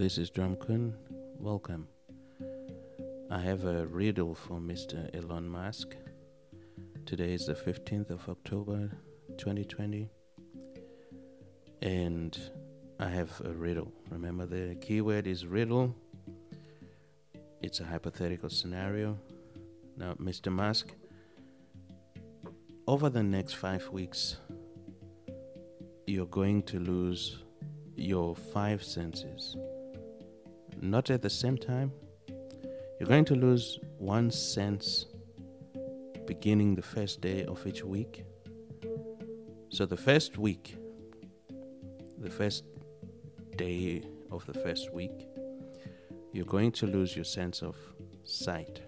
This is Drumkoon. Welcome. I have a riddle for Mr. Elon Musk. Today is the 15th of October 2020. And I have a riddle. Remember, the keyword is riddle. It's a hypothetical scenario. Now, Mr. Musk, over the next five weeks, you're going to lose your five senses. Not at the same time. You're going to lose one sense beginning the first day of each week. So, the first week, the first day of the first week, you're going to lose your sense of sight.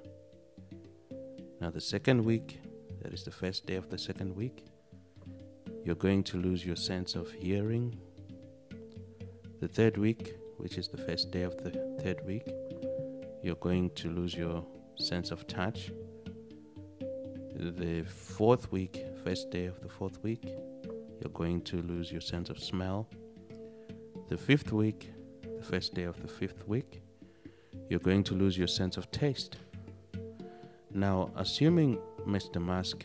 Now, the second week, that is the first day of the second week, you're going to lose your sense of hearing. The third week, which is the first day of the third week, you're going to lose your sense of touch. The fourth week, first day of the fourth week, you're going to lose your sense of smell. The fifth week, the first day of the fifth week, you're going to lose your sense of taste. Now, assuming, Mr. Musk,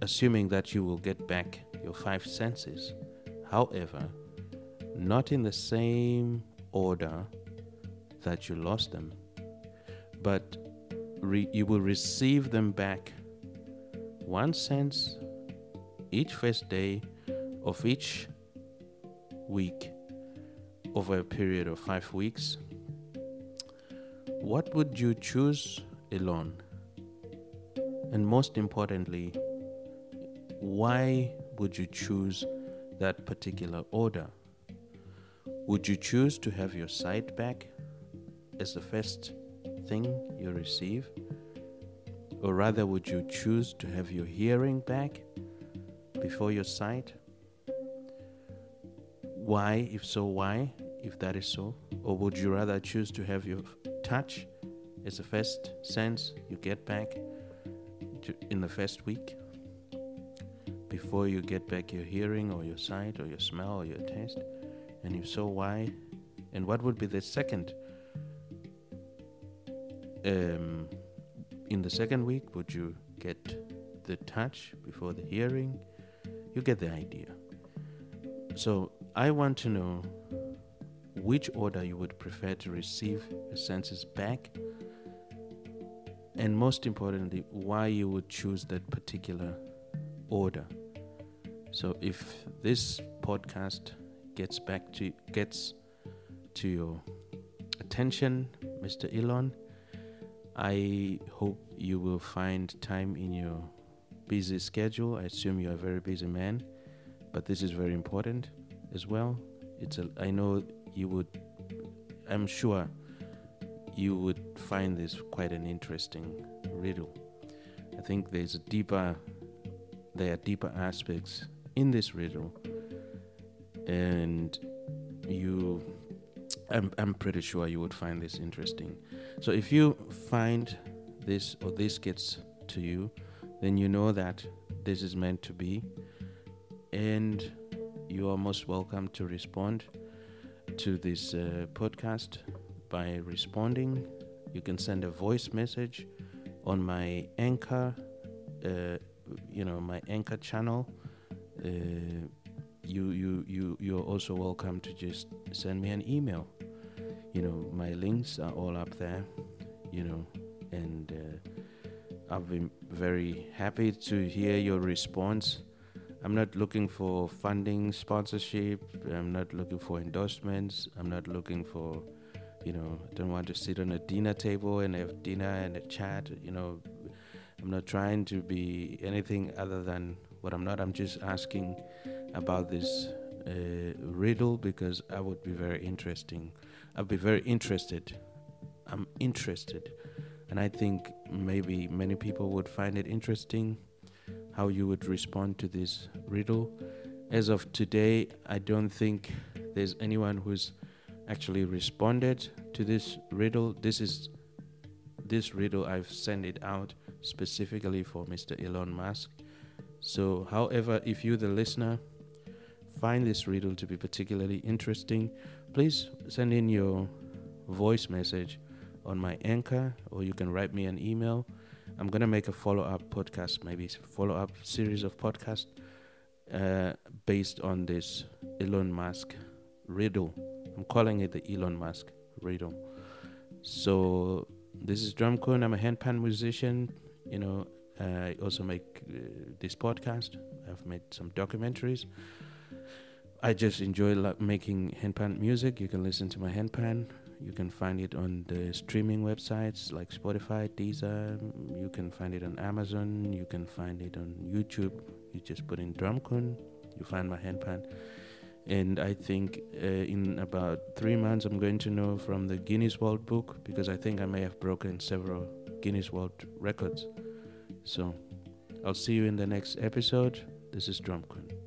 assuming that you will get back your five senses, however, not in the same order that you lost them, but re- you will receive them back one sense each first day of each week over a period of five weeks. What would you choose, Elon? And most importantly, why would you choose that particular order? Would you choose to have your sight back as the first thing you receive? Or rather, would you choose to have your hearing back before your sight? Why, if so, why, if that is so? Or would you rather choose to have your touch as the first sense you get back to, in the first week before you get back your hearing or your sight or your smell or your taste? And if so, why? And what would be the second? Um, in the second week, would you get the touch before the hearing? You get the idea. So I want to know which order you would prefer to receive your senses back, and most importantly, why you would choose that particular order. So if this podcast gets back to gets to your attention, Mr. Elon, I hope you will find time in your busy schedule. I assume you're a very busy man, but this is very important as well. It's a I know you would I'm sure you would find this quite an interesting riddle. I think there's a deeper there are deeper aspects in this riddle and you I'm, I'm pretty sure you would find this interesting. So if you find this or this gets to you then you know that this is meant to be and you are most welcome to respond to this uh, podcast by responding. You can send a voice message on my anchor uh, you know my anchor channel uh, you you you you're also welcome to just send me an email. You know my links are all up there you know and uh, i've been very happy to hear your response. I'm not looking for funding sponsorship. I'm not looking for endorsements. I'm not looking for you know i don't want to sit on a dinner table and have dinner and a chat you know. I'm not trying to be anything other than what i'm not. I'm just asking about this uh, riddle because I would be very interesting. I'd be very interested. I'm interested, and I think maybe many people would find it interesting how you would respond to this riddle. As of today, I don't think there's anyone who's actually responded to this riddle. This is this riddle I've sent it out specifically for Mr. Elon Musk. So, however, if you the listener find this riddle to be particularly interesting, please send in your voice message on my anchor or you can write me an email. I'm going to make a follow up podcast, maybe follow up series of podcasts uh, based on this Elon Musk riddle. I'm calling it the Elon Musk riddle. So this is Drumkoon. I'm a handpan musician. You know, I also make uh, this podcast. I've made some documentaries. I just enjoy like making handpan music. You can listen to my handpan. You can find it on the streaming websites like Spotify, Deezer. You can find it on Amazon. You can find it on YouTube. You just put in Drumkoon. You find my handpan. And I think uh, in about three months, I'm going to know from the Guinness World Book because I think I may have broken several Guinness World Records. So I'll see you in the next episode. This is Drumkoon.